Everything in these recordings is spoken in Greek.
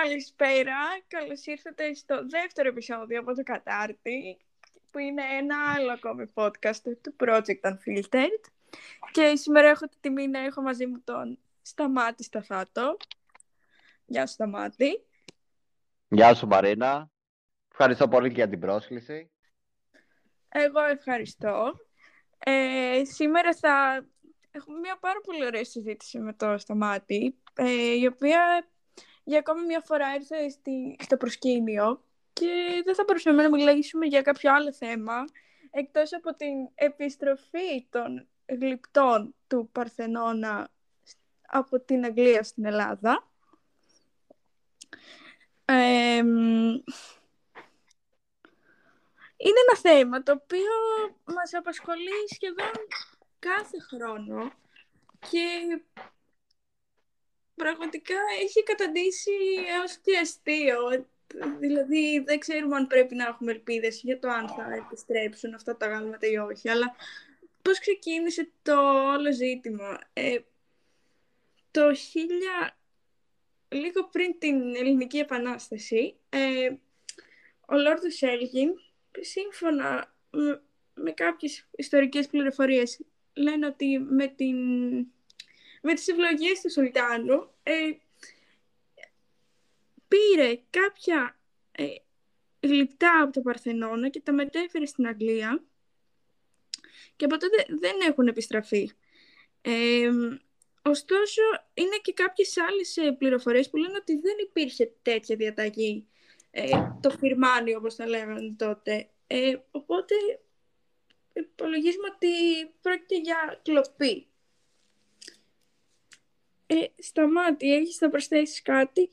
Καλησπέρα, καλώς ήρθατε στο δεύτερο επεισόδιο από το Κατάρτι, που είναι ένα άλλο ακόμη podcast του Project Unfiltered. Και σήμερα έχω τη τιμή να έχω μαζί μου τον Σταμάτη Σταθάτο. Γεια σου Σταμάτη. Γεια σου Μαρίνα. Ευχαριστώ πολύ για την πρόσκληση. Εγώ ευχαριστώ. Ε, σήμερα θα έχουμε μια πάρα πολύ ωραία συζήτηση με το Σταμάτη, ε, η οποία για ακόμη μια φορά ήρθε στη, στο προσκήνιο και δεν θα μπορούσαμε να μιλήσουμε για κάποιο άλλο θέμα εκτός από την επιστροφή των γλυπτών του Παρθενώνα από την Αγγλία στην Ελλάδα. είναι ένα θέμα το οποίο μας απασχολεί σχεδόν κάθε χρόνο και πραγματικά έχει καταντήσει έως και αστείο. Δηλαδή δεν ξέρουμε αν πρέπει να έχουμε ελπίδες για το αν θα επιστρέψουν αυτά τα γάλματα ή όχι. Αλλά πώς ξεκίνησε το όλο ζήτημα. Ε, το χίλια... Λίγο πριν την Ελληνική Επανάσταση, ε, ο Λόρδος Έλγιν, σύμφωνα με, με κάποιες ιστορικές πληροφορίες, λένε ότι με την με τις ευλογίες του Σουλτάνου ε, πήρε κάποια ε, γλυπτά από το Παρθενώνα και τα μετέφερε στην Αγγλία και από τότε δεν έχουν επιστραφεί. Ε, ωστόσο, είναι και κάποιες άλλες ε, πληροφορίες που λένε ότι δεν υπήρχε τέτοια διαταγή ε, το φυρμάνιο, όπως τα λέγανε τότε. Ε, οπότε, υπολογίζουμε ότι πρόκειται για κλοπή. Ε, σταμάτη, έχεις να προσθέσεις κάτι;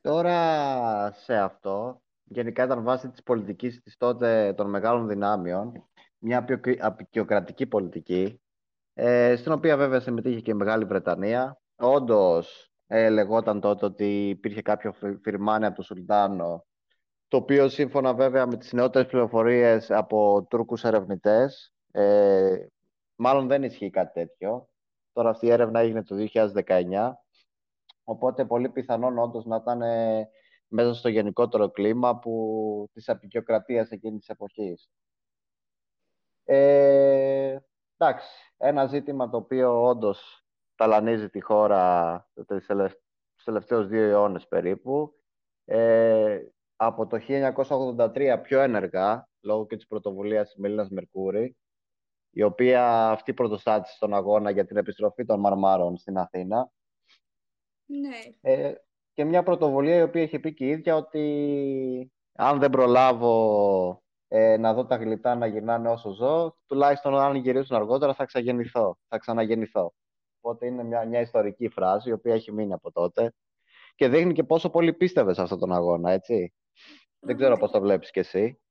Τώρα σε αυτό, γενικά ήταν βάση της πολιτικής της τότε των μεγάλων δυνάμεων, μια απεικιοκρατική πολιτική, ε, στην οποία βέβαια συμμετείχε και η Μεγάλη Βρετανία. Όντως ε, λεγόταν τότε ότι υπήρχε κάποιο φυρμάνι από τον Σουλτάνο, το οποίο σύμφωνα βέβαια με τις νεότερες πληροφορίες από Τούρκους ερευνητές, ε, μάλλον δεν ισχύει κάτι τέτοιο. Τώρα αυτή η έρευνα έγινε το 2019, οπότε πολύ πιθανόν όντως να ήταν ε, μέσα στο γενικότερο κλίμα που, της απεικιοκρατίας εκείνης της εποχής. Ε, εντάξει, ένα ζήτημα το οποίο όντως ταλανίζει τη χώρα τους τελευταίους δύο αιώνες περίπου. Ε, από το 1983 πιο ένεργα, λόγω και της πρωτοβουλίας της Μελίνας Μερκούρη, η οποία αυτή πρωτοστάτησε στον αγώνα για την επιστροφή των Μαρμάρων στην Αθήνα. Ναι. Ε, και μια πρωτοβουλία η οποία είχε πει και η ίδια ότι αν δεν προλάβω ε, να δω τα γλυπτά να γυρνάνε όσο ζω, τουλάχιστον αν γυρίσουν αργότερα θα ξαγεννηθώ, θα ξαναγεννηθώ. Οπότε είναι μια, μια ιστορική φράση η οποία έχει μείνει από τότε και δείχνει και πόσο πολύ πίστευες σε αυτόν τον αγώνα, έτσι. Δεν ξέρω πώς το βλέπεις κι εσύ.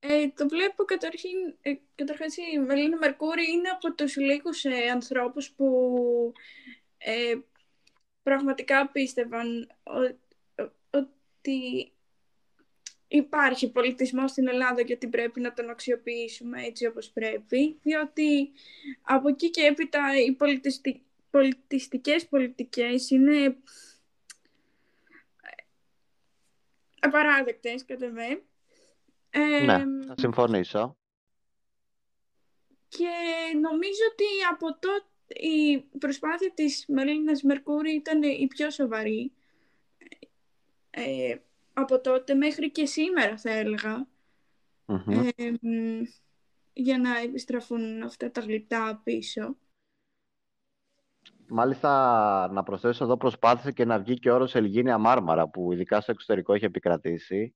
Ε, το βλέπω καταρχήν, ε, καταρχάς η Μελίνα Μερκούρη είναι από τους λίγους ε, ανθρώπους που ε, πραγματικά πίστευαν ότι υπάρχει πολιτισμός στην Ελλάδα και ότι πρέπει να τον αξιοποιήσουμε έτσι όπως πρέπει, διότι από εκεί και έπειτα οι πολιτιστι... πολιτιστικές πολιτικές είναι ε, απαράδεκτες κατά με ναι, θα συμφωνήσω. Και νομίζω ότι από τότε η προσπάθεια της Μελίνας Μερκούρη ήταν η πιο σοβαρή. Ε, από τότε μέχρι και σήμερα θα ελεγα για να επιστραφούν αυτά τα γλυπτά πίσω. Μάλιστα, να προσθέσω εδώ προσπάθησε και να βγει και όρος Ελγίνια Μάρμαρα, που ειδικά στο εξωτερικό έχει επικρατήσει.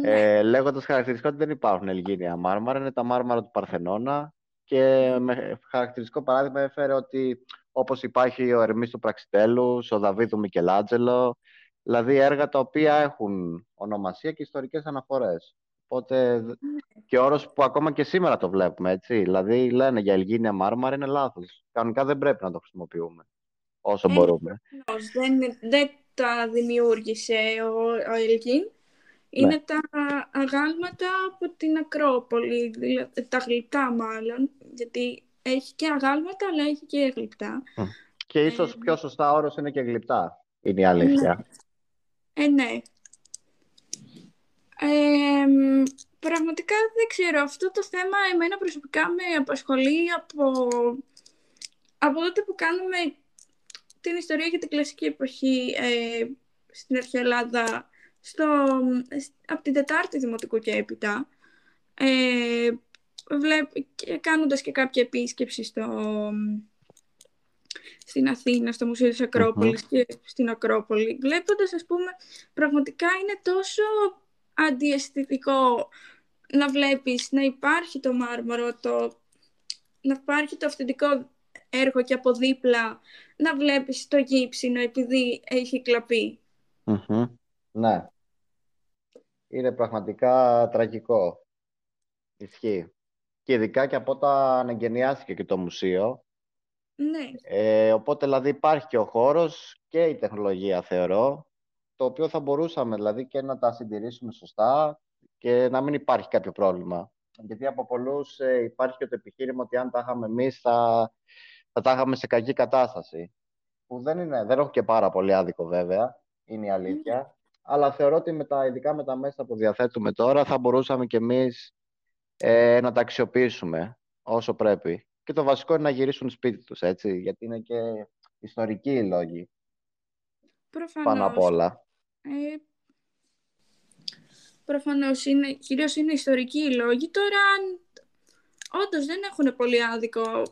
Ναι. Ε, Λέγοντας χαρακτηριστικό ότι δεν υπάρχουν Ελγίνια μάρμαρα, είναι τα μάρμαρα του Παρθενώνα. Και με χαρακτηριστικό παράδειγμα έφερε ότι όπως υπάρχει ο Ερμής του Πραξιτέλους, ο Δαβίδου Μικελάτζελο, δηλαδή έργα τα οποία έχουν ονομασία και ιστορικές αναφορές. Οπότε ναι. και όρος που ακόμα και σήμερα το βλέπουμε, έτσι. Δηλαδή λένε για Ελγίνια μάρμαρα είναι λάθος. Κανονικά δεν πρέπει να το χρησιμοποιούμε όσο μπορούμε. Δεν, δεν τα δημιούργησε ο, ο Ελγίν είναι ναι. τα αγάλματα από την Ακρόπολη, δηλαδή, τα γλυπτά μάλλον, γιατί έχει και αγάλματα αλλά έχει και γλυπτά. Και ίσως ε, πιο σωστά όρος είναι και γλυπτά, είναι η αλήθεια. Ε, ναι. πραγματικά δεν ξέρω. Αυτό το θέμα εμένα προσωπικά με απασχολεί από, από τότε που κάνουμε την ιστορία για την κλασική εποχή ε, στην αρχαία Ελλάδα στο, από την Τετάρτη Δημοτικού και έπειτα. Ε, βλέπ, κάνοντας και κάποια επίσκεψη στο, στην Αθήνα, στο Μουσείο της ακροπολης και στην Ακρόπολη, βλέποντας, ας πούμε, πραγματικά είναι τόσο αντιαισθητικό να βλέπεις να υπάρχει το μάρμαρο, το, να υπάρχει το αυθεντικό έργο και από δίπλα να βλέπεις το γύψινο επειδή έχει Ναι. Είναι πραγματικά τραγικό. Ισχύει. Και ειδικά και από όταν εγκαινιάστηκε και το μουσείο, ναι. Ε, οπότε δηλαδή υπάρχει και ο χώρος και η τεχνολογία θεωρώ, το οποίο θα μπορούσαμε δηλαδή και να τα συντηρήσουμε σωστά και να μην υπάρχει κάποιο πρόβλημα. Γιατί από πολλούς ε, υπάρχει και το επιχείρημα ότι αν τα είχαμε εμείς θα, θα τα είχαμε σε κακή κατάσταση. Που δεν, είναι, δεν έχω και πάρα πολύ άδικο βέβαια, είναι η αλήθεια. Αλλά θεωρώ ότι με τα, ειδικά με τα μέσα που διαθέτουμε τώρα θα μπορούσαμε κι εμείς ε, να τα αξιοποιήσουμε όσο πρέπει. Και το βασικό είναι να γυρίσουν σπίτι τους, έτσι, γιατί είναι και ιστορικοί οι λόγοι. Προφανώς. Πάνω απ' όλα. Ε, προφανώς, είναι, κυρίως είναι ιστορικοί οι λόγοι. Τώρα, όντως δεν έχουν πολύ άδικο.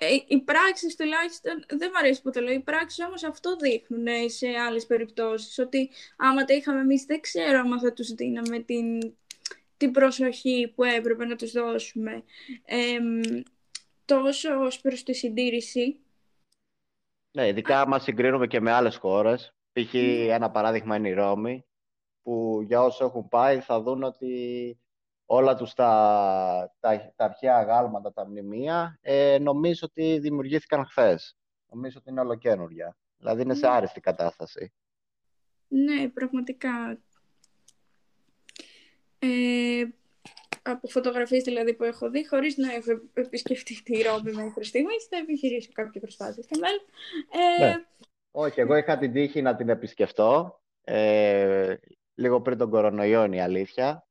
Ε, οι πράξεις τουλάχιστον, δεν μου αρέσει που το λέω, οι πράξεις όμως αυτό δείχνουν ε, σε άλλες περιπτώσεις. Ότι άμα τα είχαμε εμείς, δεν ξέρω άμα θα τους δίναμε την, την προσοχή που έπρεπε να τους δώσουμε. Ε, τόσο ως προς τη συντήρηση. Ναι, ειδικά άμα συγκρίνουμε και με άλλες χώρες. Π.χ. Ναι. ένα παράδειγμα είναι η Ρώμη, που για όσοι έχουν πάει θα δουν ότι όλα τους τα, τα, τα αρχαία αγάλματα, τα μνημεία, ε, νομίζω ότι δημιουργήθηκαν χθες. Νομίζω ότι είναι ολοκένουργια. Δηλαδή είναι σε ναι. άρεστη κατάσταση. Ναι, πραγματικά. Ε, από φωτογραφίες δηλαδή που έχω δει, χωρίς να έχω επισκεφτεί τη Ρώμη μέχρι στιγμής, θα επιχειρήσω κάποια προσπάθεια στο μέλλον. Ε... Ναι. Όχι, εγώ είχα την τύχη να την επισκεφτώ ε, λίγο πριν τον κορονοϊό είναι η αλήθεια,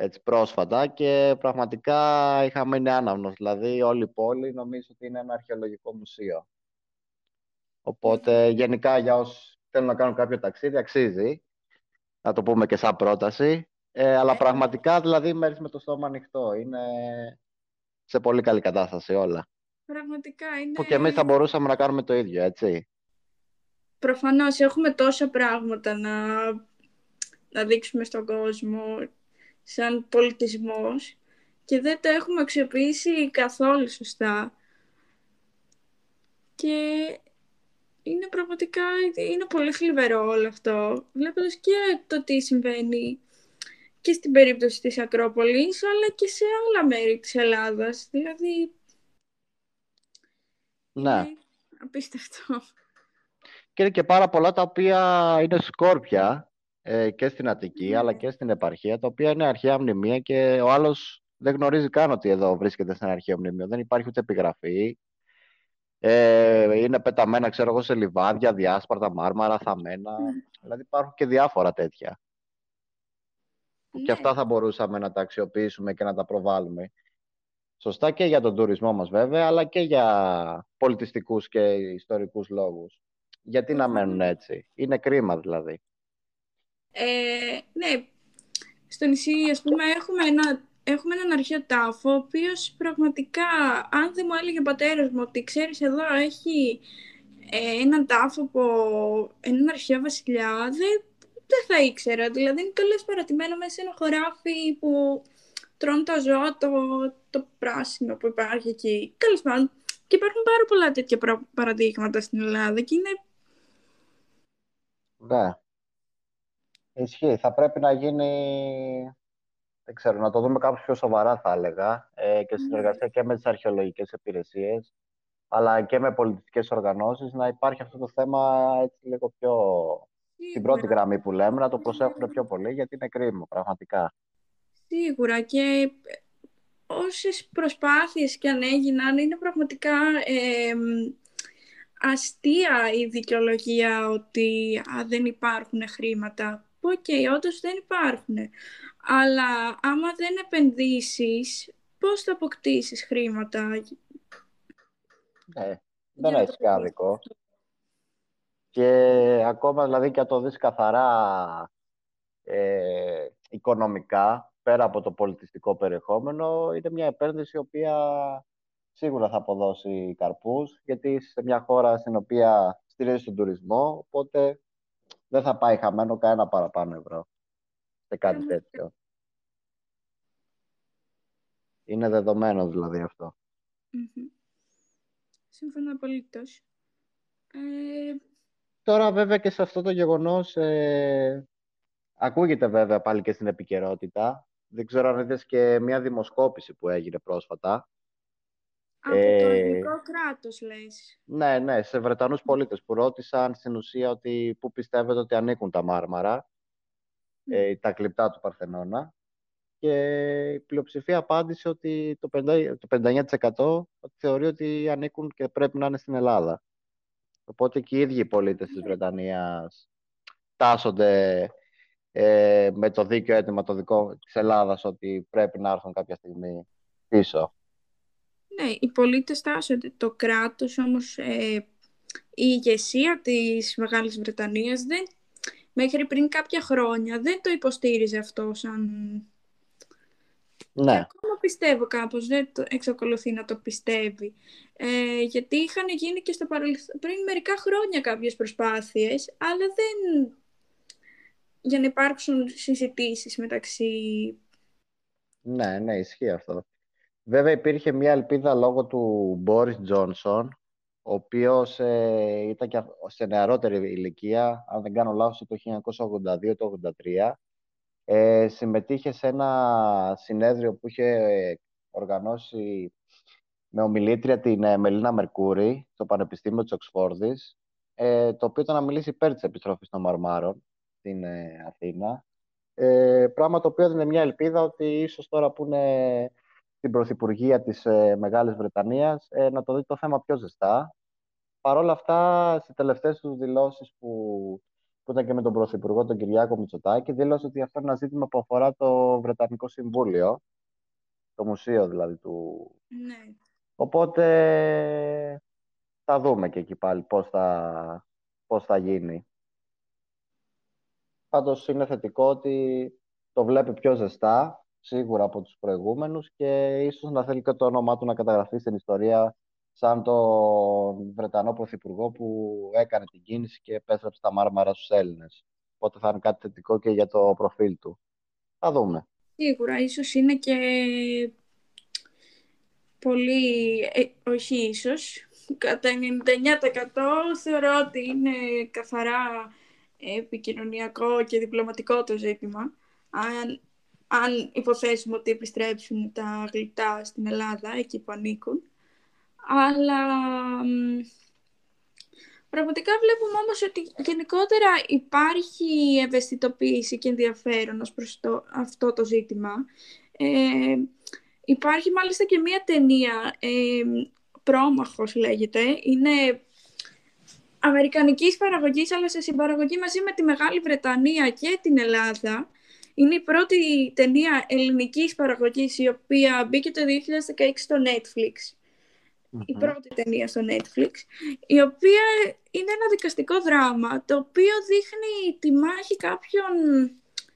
έτσι πρόσφατα και πραγματικά είχα μείνει άναυνος, δηλαδή όλη η πόλη νομίζω ότι είναι ένα αρχαιολογικό μουσείο. Οπότε γενικά για όσους θέλουν να κάνουν κάποιο ταξίδι αξίζει, να το πούμε και σαν πρόταση. Ε, αλλά πραγματικά δηλαδή μένεις με το στόμα ανοιχτό. Είναι σε πολύ καλή κατάσταση όλα. Πραγματικά είναι... Που και εμείς θα μπορούσαμε να κάνουμε το ίδιο, έτσι. Προφανώς έχουμε τόσα πράγματα να, να δείξουμε στον κόσμο σαν πολιτισμός και δεν το έχουμε αξιοποιήσει καθόλου σωστά. Και είναι πραγματικά, είναι πολύ θλιβερό όλο αυτό. Βλέποντας και το τι συμβαίνει και στην περίπτωση της Ακρόπολης, αλλά και σε άλλα μέρη της Ελλάδας. Δηλαδή, ναι. είναι απίστευτο. Και είναι και πάρα πολλά τα οποία είναι σκόρπια ε, και στην Αττική, ναι. αλλά και στην επαρχία, τα οποία είναι αρχαία μνημεία και ο άλλος δεν γνωρίζει καν ότι εδώ βρίσκεται σε ένα αρχαίο μνημείο. Δεν υπάρχει ούτε επιγραφή. Ε, είναι πεταμένα, ξέρω εγώ, σε λιβάδια, διάσπαρτα, μάρμαρα, θαμμένα. Δηλαδή υπάρχουν και διάφορα τέτοια που και αυτά θα μπορούσαμε να τα αξιοποιήσουμε και να τα προβάλλουμε. Σωστά και για τον τουρισμό μας βέβαια, αλλά και για πολιτιστικούς και ιστορικούς λόγους. Γιατί να μένουν έτσι. Είναι κρίμα δηλαδή. Ε, ναι, στο νησί ας πούμε έχουμε, ένα, έχουμε έναν αρχαίο τάφο, ο οποίος πραγματικά, αν δεν μου έλεγε ο πατέρας μου ότι ξέρεις εδώ έχει ε, έναν τάφο από έναν αρχαίο βασιλιά, δεν δεν θα ήξερα. Δηλαδή είναι το λες παρατημένο μέσα σε ένα χωράφι που τρώνε τα ζώα, το, το πράσινο που υπάρχει εκεί. Τέλο πάντων. Και υπάρχουν πάρα πολλά τέτοια παραδείγματα στην Ελλάδα και είναι... Ναι. Ισχύει. Θα πρέπει να γίνει... Δεν ξέρω, να το δούμε κάπως πιο σοβαρά θα έλεγα ε, και συνεργασία ναι. και με τις αρχαιολογικές υπηρεσίες αλλά και με πολιτιστικές οργανώσεις να υπάρχει αυτό το θέμα έτσι λίγο πιο στην πρώτη γραμμή που λέμε, να το προσέχουν πιο πολύ, γιατί είναι κρίμα, πραγματικά. Σίγουρα και όσες προσπάθειες και αν έγιναν, είναι πραγματικά... Ε, αστεία η δικαιολογία ότι α, δεν υπάρχουν χρήματα. Οκ, okay, όντως δεν υπάρχουν. Αλλά άμα δεν επενδύσεις, πώς θα αποκτήσεις χρήματα; Ναι, δεν έχει κάδικο. Και ακόμα δηλαδή και αν το δεις καθαρά ε, οικονομικά, πέρα από το πολιτιστικό περιεχόμενο, είναι μια επένδυση η οποία σίγουρα θα αποδώσει καρπούς, γιατί είσαι σε μια χώρα στην οποία στηρίζεις τον τουρισμό, οπότε δεν θα πάει χαμένο κανένα παραπάνω ευρώ σε κάτι τέτοιο. Είναι δεδομένο δηλαδή αυτό. Mm-hmm. Σύμφωνα απολύτως. Ε... Τώρα βέβαια και σε αυτό το γεγονός ε, ακούγεται βέβαια πάλι και στην επικαιρότητα. Δεν ξέρω αν είδες και μια δημοσκόπηση που έγινε πρόσφατα από το ε, ελληνικό κράτος, λες. Ναι, ναι, σε Βρετανούς πολίτες που ρώτησαν στην ουσία ότι πού πιστεύετε ότι ανήκουν τα μάρμαρα, ε, τα κλειπτά του Παρθενώνα. Και η πλειοψηφία απάντησε ότι το, 50, το 59% θεωρεί ότι ανήκουν και πρέπει να είναι στην Ελλάδα. Οπότε και οι ίδιοι οι πολίτες της Βρετανίας τάσσονται ε, με το δίκαιο έτοιμα το δικό της Ελλάδας ότι πρέπει να έρθουν κάποια στιγμή πίσω. Ναι, οι πολίτες τάσσονται. Το κράτος όμως, ε, η ηγεσία της Μεγάλης Βρετανίας δεν, μέχρι πριν κάποια χρόνια δεν το υποστήριζε αυτό σαν... Ναι. Και ακόμα πιστεύω κάπως, δεν το εξακολουθεί να το πιστεύει. Ε, γιατί είχαν γίνει και στο παρελθόν, πριν μερικά χρόνια κάποιες προσπάθειες, αλλά δεν... για να υπάρξουν συζητήσεις μεταξύ... Ναι, ναι, ισχύει αυτό. Βέβαια υπήρχε μια ελπίδα λόγω του Μπόρις Τζόνσον, ο οποίος ε, ήταν και σε νεαρότερη ηλικία, αν δεν κάνω λάθος, το 1982 το 1983. Ε, συμμετείχε σε ένα συνέδριο που είχε οργανώσει με ομιλήτρια την ε, Μελίνα Μερκούρη στο Πανεπιστήμιο της Οξφόρδης, ε, το οποίο ήταν να μιλήσει υπέρ της επιστροφής των Μαρμάρων στην ε, Αθήνα. Ε, πράγμα το οποίο έδινε μια ελπίδα ότι ίσως τώρα που είναι στην Πρωθυπουργία της ε, Μεγάλης Βρετανίας ε, να το δει το θέμα πιο ζεστά. Παρ' όλα αυτά, στις τελευταίες τους δηλώσεις που, που ήταν και με τον Πρωθυπουργό, τον Κυριάκο Μητσοτάκη, δήλωσε ότι αυτό είναι ένα ζήτημα που αφορά το Βρετανικό Συμβούλιο, το μουσείο δηλαδή του... Ναι. Οπότε θα δούμε και εκεί πάλι πώς θα, πώς θα γίνει. Πάντως είναι θετικό ότι το βλέπει πιο ζεστά σίγουρα από τους προηγούμενους και ίσως να θέλει και το όνομά του να καταγραφεί στην ιστορία σαν τον Βρετανό Πρωθυπουργό που έκανε την κίνηση και επέστρεψε τα μάρμαρα στους Έλληνες. Οπότε θα είναι κάτι θετικό και για το προφίλ του. Θα δούμε. Σίγουρα, ίσως είναι και πολύ, ε, όχι ίσως, κατά 99% θεωρώ ότι είναι καθαρά επικοινωνιακό και διπλωματικό το ζήτημα. Αν αν υποθέσουμε ότι επιστρέψουν τα γλυπτά στην Ελλάδα, εκεί που ανήκουν. Αλλά πραγματικά βλέπουμε όμως ότι γενικότερα υπάρχει ευαισθητοποίηση και ενδιαφέρον ως προς το, αυτό το ζήτημα. Ε, υπάρχει μάλιστα και μία ταινία, ε, «Πρόμαχος» λέγεται, είναι αμερικανικής παραγωγής, αλλά σε συμπαραγωγή μαζί με τη Μεγάλη Βρετανία και την Ελλάδα, είναι η πρώτη ταινία ελληνικής παραγωγής η οποία μπήκε το 2016 στο Netflix. Η πρώτη ταινία στο Netflix, η οποία είναι ένα δικαστικό δράμα, το οποίο δείχνει τη μάχη κάποιων,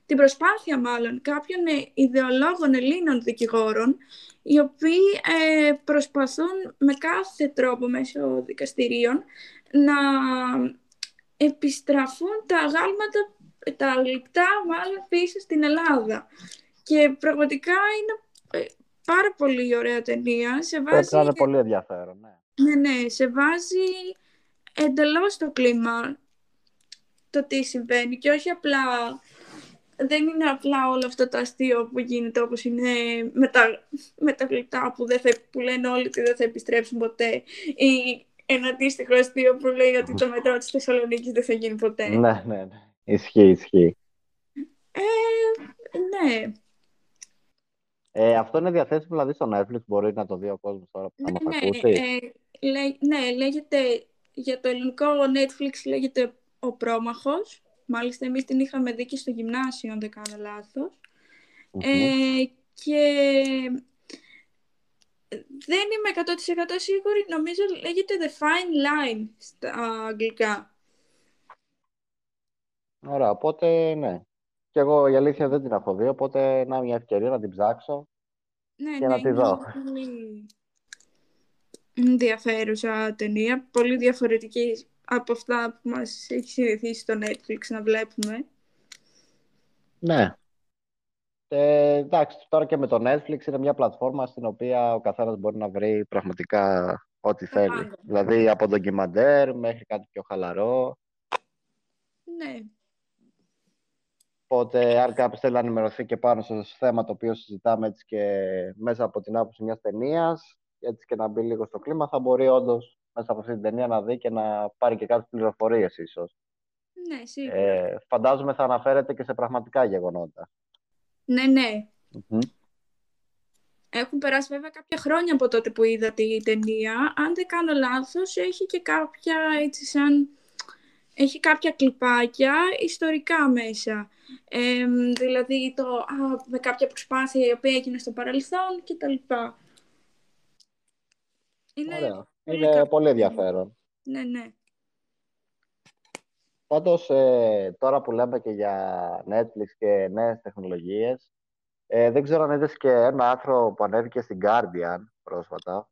την προσπάθεια μάλλον, κάποιων ε, ιδεολόγων Ελλήνων δικηγόρων, οι οποίοι ε, προσπαθούν με κάθε τρόπο μέσω δικαστηρίων να επιστραφούν τα αγάλματα τα γλυπτά μάλλον πίσω στην Ελλάδα. Και πραγματικά είναι ε, πάρα πολύ ωραία ταινία. Σε βάζει... είναι πολύ ενδιαφέρον, ναι. Ναι, ναι, σε βάζει εντελώς το κλίμα το τι συμβαίνει και όχι απλά δεν είναι απλά όλο αυτό το αστείο που γίνεται όπως είναι με τα, με τα γλυπτά που, δεν θα, που λένε όλοι ότι δεν θα επιστρέψουν ποτέ ή ένα αντίστοιχο αστείο που λέει ότι το μετρό της Θεσσαλονίκης δεν θα γίνει ποτέ. Ναι, ναι, ναι. Ισχύει, ισχύει. Ε, ναι. Ε, αυτό είναι διαθέσιμο δηλαδή στο Netflix, μπορεί να το δει ο κόσμος τώρα που θα ναι, μας ναι, ακούσει. Ε, ναι, λέγεται για το ελληνικό Netflix λέγεται «Ο Πρόμαχος». Μάλιστα, εμείς την είχαμε δει και στο γυμνάσιο, αν δεν κάνω λάθος. Ε, και δεν είμαι 100% σίγουρη, νομίζω λέγεται The Fine Line στα αγγλικά. Ωραία, οπότε ναι. Και εγώ η αλήθεια δεν την έχω δει, οπότε να μια ευκαιρία να την ψάξω ναι, και ναι, να τη δω. Πολύ ενδιαφέρουσα ταινία, πολύ διαφορετική από αυτά που μας έχει συνηθίσει στο Netflix να βλέπουμε. Ναι. Ε, εντάξει, τώρα και με το Netflix είναι μια πλατφόρμα στην οποία ο καθένας μπορεί να βρει πραγματικά ό,τι θέλει. Δηλαδή από ντοκιμαντέρ μέχρι κάτι πιο χαλαρό. Ναι. Οπότε, αν κάποιος θέλει να ενημερωθεί και πάνω στο θέμα το οποίο συζητάμε έτσι και μέσα από την άποψη μιας ταινίας, έτσι και να μπει λίγο στο κλίμα, θα μπορεί όντως μέσα από αυτή την ταινία να δει και να πάρει και κάποιες πληροφορίες, ίσως. Ναι, σίγουρα. Ε, φαντάζομαι θα αναφέρεται και σε πραγματικά γεγονότα. Ναι, ναι. Έχουν περάσει βέβαια κάποια χρόνια από τότε που είδα τη ταινία. Αν δεν κάνω λάθος, έχει και κάποια έτσι σαν... Έχει κάποια κλιπάκια ιστορικά μέσα. δηλαδή το, α, με κάποια προσπάθεια η οποία έγινε στο παρελθόν και τα λοιπά. Είναι, Ωραία. Είναι πολύ ενδιαφέρον. Ναι, ναι. Πάντως, ε, τώρα που λέμε και για Netflix και νέες τεχνολογίες, ε, δεν ξέρω αν είδες και ένα άρθρο που ανέβηκε στην Guardian πρόσφατα.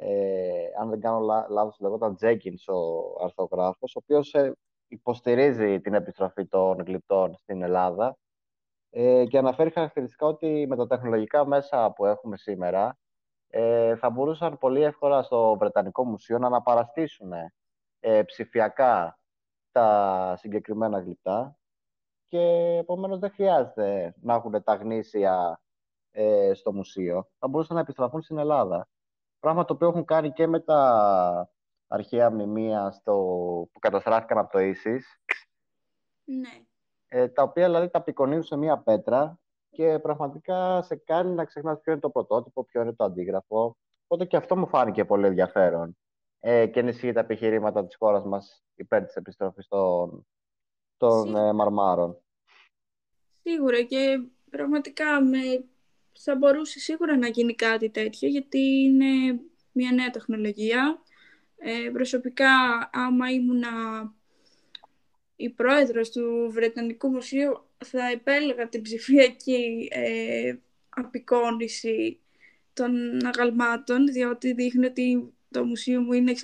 Ε, αν δεν κάνω λά, λάθος, λεγόταν Jenkins ο αρθογράφος, ο οποίος ε, υποστηρίζει την επιστροφή των γλυπτών στην Ελλάδα ε, και αναφέρει χαρακτηριστικά ότι με τα τεχνολογικά μέσα που έχουμε σήμερα ε, θα μπορούσαν πολύ εύκολα στο Βρετανικό Μουσείο να αναπαραστήσουν ε, ψηφιακά τα συγκεκριμένα γλυπτά και επομένως δεν χρειάζεται να έχουν τα γνήσια ε, στο μουσείο. Θα μπορούσαν να επιστραφούν στην Ελλάδα. Πράγμα το οποίο έχουν κάνει και με τα αρχαία μνημεία στο... που καταστράφηκαν από το ίσις. Ναι. Ε, τα οποία δηλαδή τα απεικονίζουν σε μία πέτρα και πραγματικά σε κάνει να ξεχνάς ποιο είναι το πρωτότυπο, ποιο είναι το αντίγραφο. Οπότε και αυτό μου φάνηκε πολύ ενδιαφέρον ε, και ενισχύει τα επιχειρήματα της χώρας μας υπέρ της επιστροφής των, των ε, μαρμάρων. Σίγουρα και πραγματικά με... θα μπορούσε σίγουρα να γίνει κάτι τέτοιο γιατί είναι μια νέα τεχνολογία. Ε, προσωπικά, άμα ήμουνα η πρόεδρος του Βρετανικού Μουσείου, θα επέλεγα την ψηφιακή ε, απεικόνηση των αγαλμάτων, διότι δείχνει ότι το μουσείο μου είναι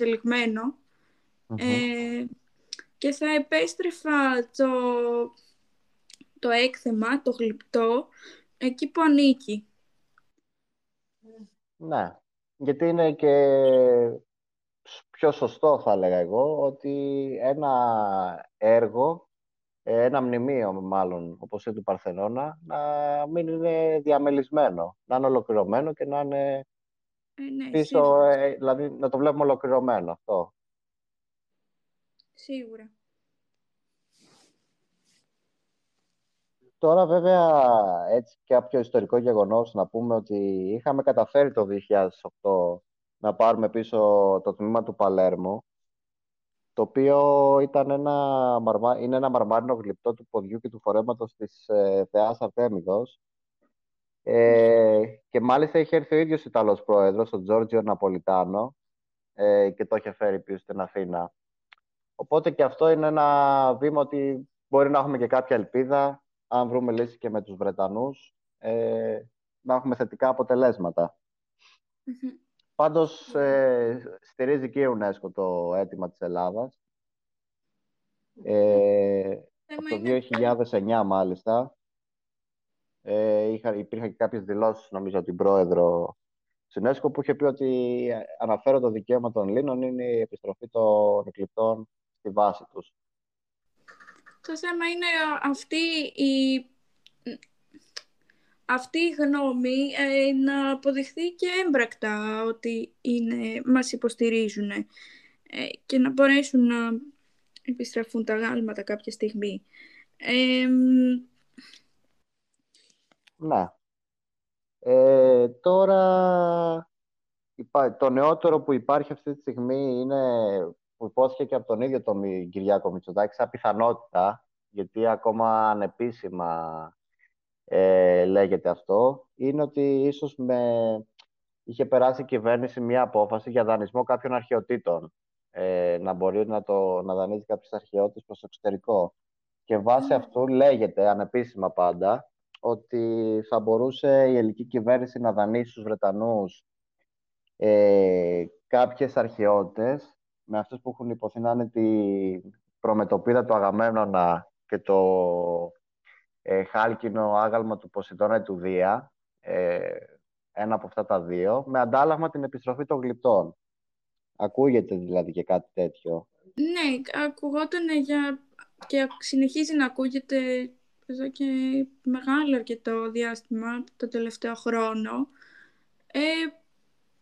ε, και θα επέστρεφα το, το έκθεμα, το γλυπτό, εκεί που ανήκει. Ναι, γιατί είναι και πιο σωστό θα έλεγα εγώ ότι ένα έργο, ένα μνημείο μάλλον όπως είναι του Παρθενώνα να μην είναι διαμελισμένο, να είναι ολοκληρωμένο και να είναι ε, ναι, πίσω, ε, δηλαδή να το βλέπουμε ολοκληρωμένο αυτό. Σίγουρα. Τώρα βέβαια έτσι και κάποιο ιστορικό γεγονός να πούμε ότι είχαμε καταφέρει το 2008 να πάρουμε πίσω το τμήμα του Παλέρμο το οποίο ήταν ένα μαρμά... είναι ένα μαρμάρινο γλυπτό του ποδιού και του φορέματος της ε, θεάς Αρτέμιδος ε, και μάλιστα είχε έρθει ο ίδιος Ιταλός πρόεδρος, ο Τζόρτζιο Ναπολιτάνο ε, και το είχε φέρει πίσω στην Αθήνα. Οπότε και αυτό είναι ένα βήμα ότι μπορεί να έχουμε και κάποια ελπίδα αν βρούμε λύση και με τους Βρετανούς ε, να έχουμε θετικά αποτελέσματα. Πάντως ε, στηρίζει και η UNESCO το αίτημα της Ελλάδας. Ε, από το 2009 μάλιστα ε, είχα, υπήρχαν και κάποιες δηλώσεις νομίζω από την πρόεδρο της UNESCO που είχε πει ότι αναφέρω το δικαίωμα των Ελλήνων είναι η επιστροφή των εκλειπτών στη βάση τους. Το θέμα είναι αυτή η αυτή η γνώμη ε, να αποδειχθεί και έμπρακτα ότι είναι, μας υποστηρίζουν ε, και να μπορέσουν να επιστραφούν τα γάλματα κάποια στιγμή. ναι. Ε, τώρα το νεότερο που υπάρχει αυτή τη στιγμή είναι που υπόθηκε και από τον ίδιο τον Κυριάκο Μητσοτάκη σαν πιθανότητα, γιατί ακόμα ανεπίσημα ε, λέγεται αυτό, είναι ότι ίσως με... είχε περάσει η κυβέρνηση μια απόφαση για δανεισμό κάποιων αρχαιοτήτων. Ε, να μπορεί να, το, να δανείζει κάποιους αρχαιότητες προς το εξωτερικό. Και βάσει αυτού λέγεται, ανεπίσημα πάντα, ότι θα μπορούσε η ελληνική κυβέρνηση να δανείσει στους Βρετανούς ε, κάποιες αρχαιότητες με αυτούς που έχουν υποθεί να είναι τη προμετωπίδα του Αγαμένονα και το ε, χάλκινο άγαλμα του Ποσειδώνα του Δία, ε, ένα από αυτά τα δύο, με αντάλλαγμα την επιστροφή των γλυπτών. Ακούγεται δηλαδή και κάτι τέτοιο. Ναι, ακουγόταν για... και συνεχίζει να ακούγεται εδώ και μεγάλο αρκετό διάστημα το τελευταίο χρόνο. Ε,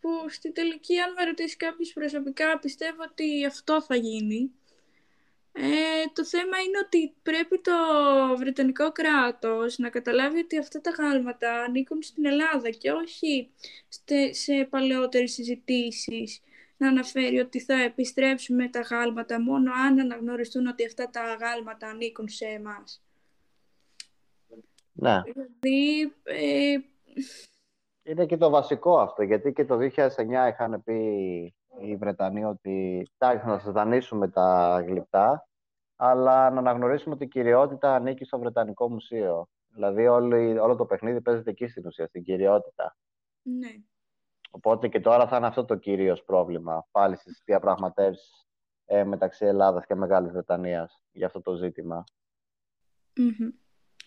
που στη τελική, αν με ρωτήσει κάποιος προσωπικά, πιστεύω ότι αυτό θα γίνει. Ε, το θέμα είναι ότι πρέπει το Βρετανικό κράτος να καταλάβει ότι αυτά τα γάλματα ανήκουν στην Ελλάδα και όχι σε παλαιότερες συζητήσεις να αναφέρει ότι θα επιστρέψουμε τα γάλματα μόνο αν αναγνωριστούν ότι αυτά τα γάλματα ανήκουν σε εμάς. Ναι. Δηλαδή, ε, είναι και το βασικό αυτό, γιατί και το 2009 είχαν πει οι Βρετανοί ότι εντάξει να σας δανείσουμε τα γλυπτά, αλλά να αναγνωρίσουμε ότι η κυριότητα ανήκει στο Βρετανικό Μουσείο. Δηλαδή όλο, όλο το παιχνίδι παίζεται εκεί στην ουσία, στην κυριότητα. Ναι. Οπότε και τώρα θα είναι αυτό το κυρίως πρόβλημα, πάλι στις διαπραγματεύσεις ε, μεταξύ Ελλάδας και Μεγάλης Βρετανίας για αυτό το ζητημα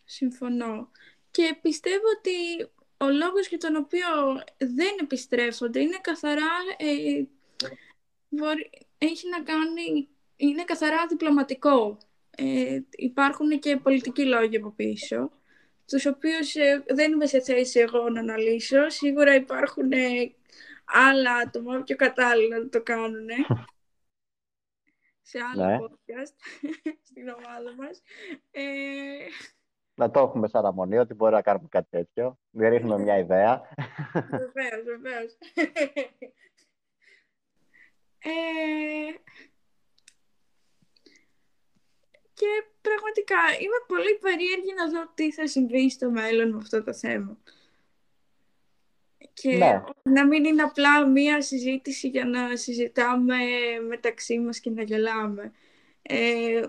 Συμφωνώ. Και πιστεύω ότι ο λόγος για τον οποίο δεν επιστρέφονται είναι καθαρά... Ε, έχει να κάνει... Είναι καθαρά διπλωματικό. Ε, υπάρχουν και πολιτικοί λόγοι από πίσω, τους οποίους ε, δεν είμαι σε θέση εγώ να αναλύσω. Σίγουρα υπάρχουν ε, άλλα άτομα πιο κατάλληλα να το κάνουν σε άλλο ναι. podcast στην ομάδα μας. Ε, να το έχουμε σαν αμονή, ότι μπορεί να κάνουμε κάτι τέτοιο. Δεν ρίχνουμε μια ιδέα. Βεβαίως, βεβαίως. Ε, και πραγματικά είμαι πολύ περίεργη να δω τι θα συμβεί στο μέλλον με αυτό το θέμα. Και ναι. να μην είναι απλά μία συζήτηση για να συζητάμε μεταξύ μας και να γελάμε. Ε,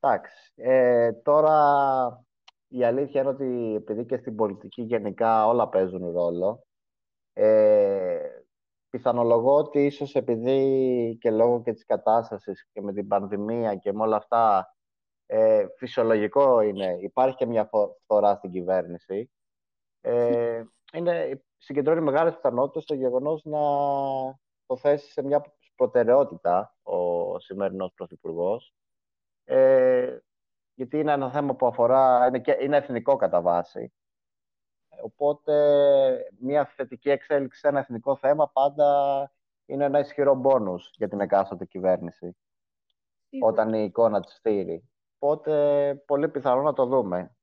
Εντάξει. Ε, τώρα η αλήθεια είναι ότι επειδή και στην πολιτική γενικά όλα παίζουν ρόλο, ε, πιθανολογώ ότι ίσως επειδή και λόγω και της κατάστασης και με την πανδημία και με όλα αυτά ε, φυσιολογικό είναι, υπάρχει και μια φορά στην κυβέρνηση, ε, είναι, συγκεντρώνει μεγάλες πιθανότητες το γεγονός να το θέσει σε μια προτεραιότητα ο σημερινός Πρωθυπουργός ε, γιατί είναι ένα θέμα που αφορά, είναι, και, είναι εθνικό κατά βάση. Οπότε, μια θετική εξέλιξη σε ένα εθνικό θέμα πάντα είναι ένα ισχυρό μπόνους για την εκάστοτε κυβέρνηση. Όταν η εικόνα της στήρει. Οπότε, πολύ πιθανό να το δούμε.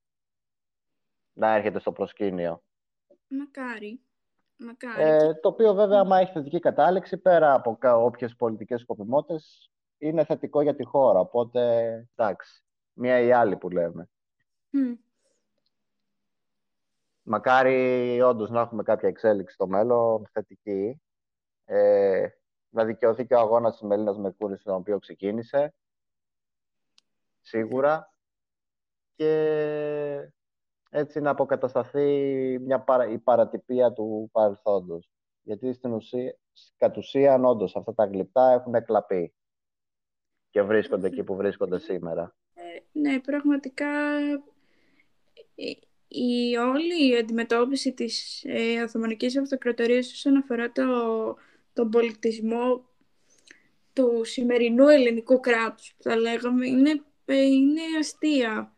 Να έρχεται στο προσκήνιο. Μακάρι. Μακάρι. Ε, το οποίο βέβαια, άμα έχει θετική κατάληξη, πέρα από όποιες πολιτικές σκοπιμότητες, είναι θετικό για τη χώρα. Οπότε, εντάξει, μία ή άλλη που λέμε. Μακάρι όντως να έχουμε κάποια εξέλιξη στο μέλλον θετική. Ε, να δικαιωθεί και ο αγώνας της Μελίνας Μεκούρης, τον οποίο ξεκίνησε. Σίγουρα. Και έτσι να αποκατασταθεί μια παρα, η παρατυπία του παρελθόντος. Γιατί στην ουσία, κατ' ουσίαν, όντως, αυτά τα γλυπτά έχουν εκλαπεί και βρίσκονται εκεί που βρίσκονται σήμερα. Ε, ναι, πραγματικά η, όλη η αντιμετώπιση της ε, Οθωμανικής Αυτοκρατορίας όσον αφορά το, τον πολιτισμό του σημερινού ελληνικού κράτους, που θα λέγαμε, είναι, ε, είναι αστεία.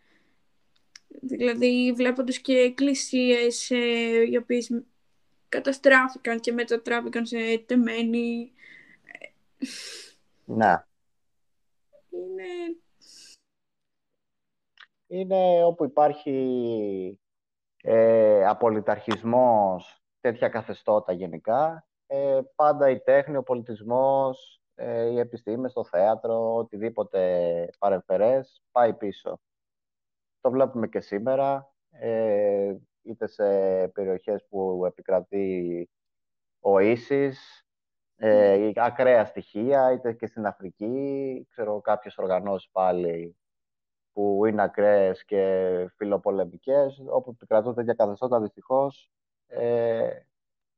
Δηλαδή, βλέποντας και εκκλησίες ε, οι οποίες καταστράφηκαν και μετατράφηκαν σε τεμένη. Ναι είναι... Είναι όπου υπάρχει ε, απολυταρχισμός, τέτοια καθεστώτα γενικά. Ε, πάντα η τέχνη, ο πολιτισμός ε, οι επιστήμες, το θέατρο, οτιδήποτε παρεμφερές, πάει πίσω. Το βλέπουμε και σήμερα, ε, είτε σε περιοχές που επικρατεί ο ίσης, ε, ακραία στοιχεία, είτε και στην Αφρική, ξέρω κάποιες οργανώσεις πάλι που είναι ακραίες και φιλοπολεμικές, όπου επικρατούν τέτοια καθεστώτα δυστυχώς, ε,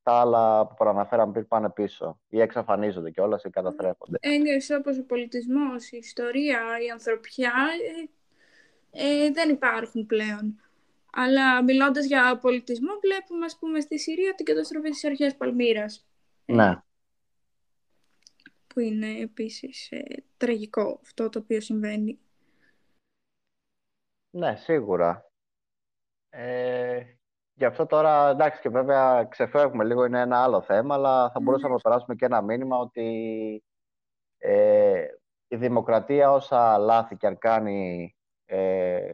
τα άλλα που προαναφέραμε πριν πάνε πίσω ή εξαφανίζονται και όλα ή καταστρέφονται. Έννοιες όπως ο πολιτισμός, η ιστορία, η ανθρωπιά ε, ε, δεν υπάρχουν πλέον. Αλλά μιλώντας για πολιτισμό βλέπουμε ας πούμε στη Συρία την καταστροφή της αρχαίας Παλμύρας. Ναι. Που είναι επίσης ε, τραγικό αυτό το οποίο συμβαίνει. Ναι, σίγουρα. Ε, Γι' αυτό τώρα, εντάξει, και βέβαια ξεφεύγουμε λίγο, είναι ένα άλλο θέμα, αλλά θα μπορούσαμε να περάσουμε και ένα μήνυμα ότι ε, η δημοκρατία όσα λάθη και αν κάνει ε,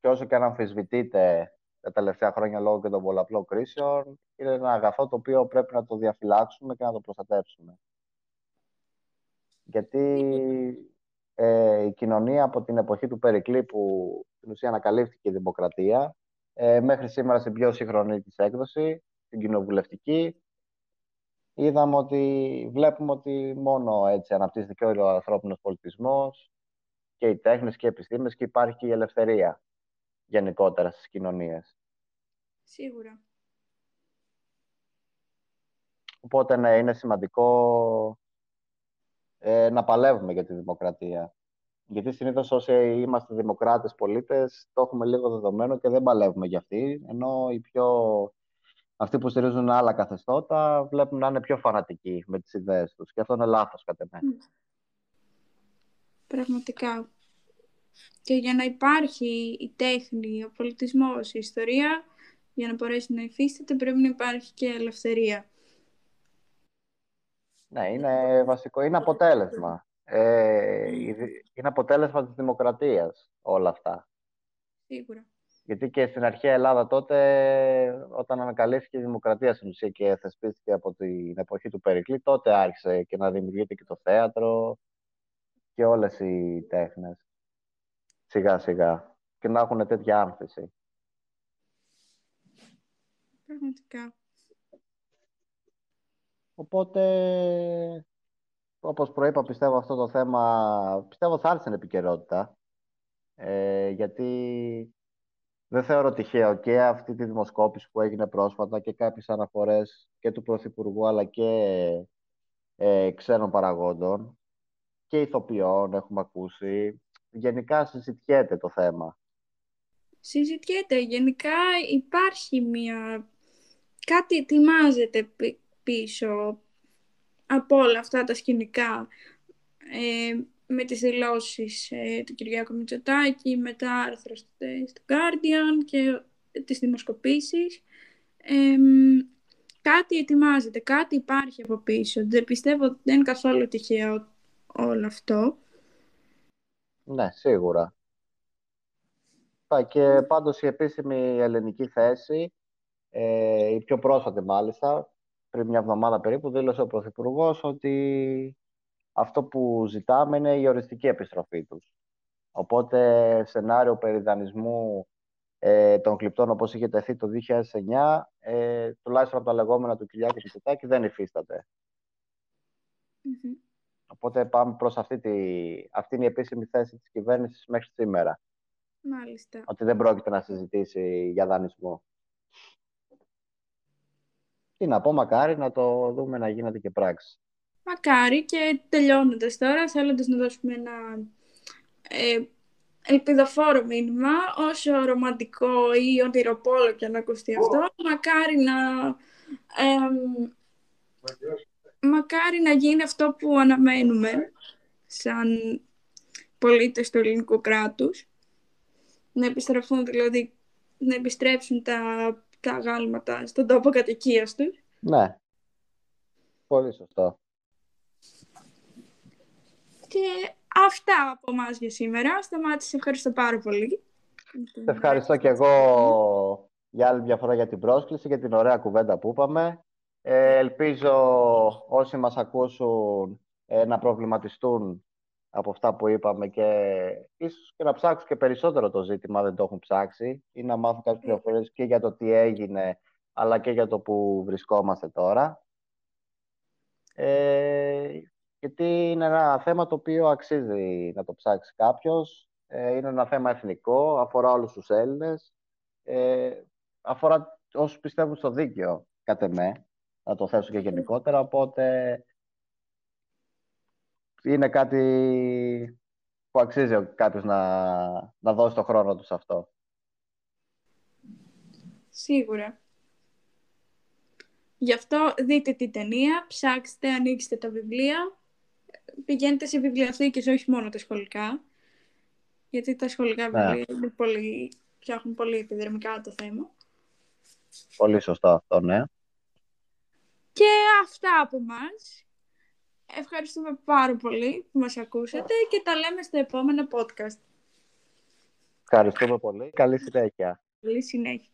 και όσο και αν αμφισβητείται τα τελευταία χρόνια λόγω και των πολλαπλών κρίσεων, είναι ένα αγαθό το οποίο πρέπει να το διαφυλάξουμε και να το προστατεύσουμε. Γιατί ε, η κοινωνία από την εποχή του Περικλή που στην ουσία ανακαλύφθηκε η δημοκρατία, ε, μέχρι σήμερα στην πιο σύγχρονη της έκδοση, την κοινοβουλευτική, είδαμε ότι βλέπουμε ότι μόνο έτσι αναπτύσσεται και ο ανθρώπινος πολιτισμός και οι τέχνες και οι επιστήμες και υπάρχει και η ελευθερία γενικότερα στις κοινωνίες. Σίγουρα. Οπότε ναι, είναι σημαντικό ε, να παλεύουμε για τη δημοκρατία. Γιατί συνήθως όσοι είμαστε δημοκράτες πολίτες, το έχουμε λίγο δεδομένο και δεν παλεύουμε για αυτή. Ενώ οι πιο... αυτοί που στηρίζουν άλλα καθεστώτα βλέπουν να είναι πιο φανατικοί με τις ιδέες τους. Και αυτό είναι λάθος κατά μένα. Πραγματικά. Και για να υπάρχει η τέχνη, ο πολιτισμός, η ιστορία, για να μπορέσει να υφίσταται πρέπει να υπάρχει και ελευθερία. Ναι, είναι βασικό. Είναι αποτέλεσμα. Ε, είναι αποτέλεσμα της δημοκρατίας όλα αυτά. Σίγουρα. Γιατί και στην αρχαία Ελλάδα τότε, όταν ανακαλύφθηκε η δημοκρατία στην ουσία και θεσπίστηκε από την εποχή του Περικλή, τότε άρχισε και να δημιουργείται και το θέατρο και όλες οι τέχνες. Σιγά σιγά. Και να έχουν τέτοια άμφιση. Πραγματικά. Οπότε όπως προείπα, πιστεύω αυτό το θέμα, πιστεύω θα έρθει στην επικαιρότητα. Ε, γιατί δεν θεωρώ τυχαίο και αυτή τη δημοσκόπηση που έγινε πρόσφατα και κάποιες αναφορές και του Πρωθυπουργού αλλά και ε, ξένων παραγόντων και ηθοποιών έχουμε ακούσει. Γενικά συζητιέται το θέμα. Συζητιέται. Γενικά υπάρχει μια... Κάτι ετοιμάζεται πίσω από όλα αυτά τα σκηνικά ε, με τις δηλώσεις ε, του Κυριάκου Μητσοτάκη, με τα άρθρα στο Guardian και τις δημοσκοπήσεις. Ε, κάτι ετοιμάζεται, κάτι υπάρχει από πίσω. Δεν πιστεύω ότι δεν είναι καθόλου τυχαίο όλο αυτό. Ναι, σίγουρα. Και πάντως η επίσημη ελληνική θέση, ε, η πιο πρόσφατη μάλιστα, πριν μια εβδομάδα περίπου δήλωσε ο Πρωθυπουργός ότι αυτό που ζητάμε είναι η οριστική επιστροφή τους. Οπότε σενάριο περιδανισμού ε, των κλειπτών όπως είχε τεθεί το 2009 ε, τουλάχιστον από τα λεγόμενα του Κυριάκου Μητσοτάκη δεν υφίσταται. Οπότε πάμε προς αυτή, τη, αυτή είναι η επίσημη θέση της κυβέρνησης μέχρι σήμερα. Μάλιστα. Ότι δεν πρόκειται να συζητήσει για δανεισμό. Τι να πω, μακάρι να το δούμε να γίνεται και πράξη. Μακάρι και τελειώνοντας τώρα, θέλοντας να δώσουμε ένα ε, ελπιδοφόρο μήνυμα, όσο ρομαντικό ή ονειροπόλο και να ακουστεί αυτό, μακάρι να... μακάρι να γίνει αυτό που αναμένουμε σαν πολίτες του ελληνικού κράτους. Να επιστρέφουν δηλαδή, να επιστρέψουν τα τα αγάλματα στον τόπο κατοικίας του. Ναι. Πολύ σωστό. Και αυτά από εμά για σήμερα. Σταμάτη, σε ευχαριστώ πάρα πολύ. Σε ευχαριστώ και εγώ για άλλη μια φορά για την πρόσκληση, για την ωραία κουβέντα που είπαμε. Ε, ελπίζω όσοι μας ακούσουν ε, να προβληματιστούν από αυτά που είπαμε και ίσως και να ψάξουν και περισσότερο το ζήτημα, δεν το έχουν ψάξει, ή να μάθουν κάποιες πληροφορίες και για το τι έγινε, αλλά και για το που βρισκόμαστε τώρα. Ε, γιατί είναι ένα θέμα το οποίο αξίζει να το ψάξει κάποιος. Ε, είναι ένα θέμα εθνικό, αφορά όλους τους Έλληνες. Ε, αφορά όσους πιστεύουν στο δίκαιο, κατά με, να το θέσω και γενικότερα. Οπότε είναι κάτι που αξίζει κάποιος να, να δώσει το χρόνο του σε αυτό. Σίγουρα. Γι' αυτό δείτε την ταινία, ψάξτε, ανοίξτε τα βιβλία, πηγαίνετε σε βιβλιοθήκες, όχι μόνο τα σχολικά, γιατί τα σχολικά ναι. βιβλία είναι πολύ, φτιάχνουν πολύ επιδερμικά το θέμα. Πολύ σωστό αυτό, ναι. Και αυτά από μας. Ευχαριστούμε πάρα πολύ που μας ακούσατε και τα λέμε στο επόμενο podcast. Ευχαριστούμε πολύ. Καλή συνέχεια. Καλή συνέχεια.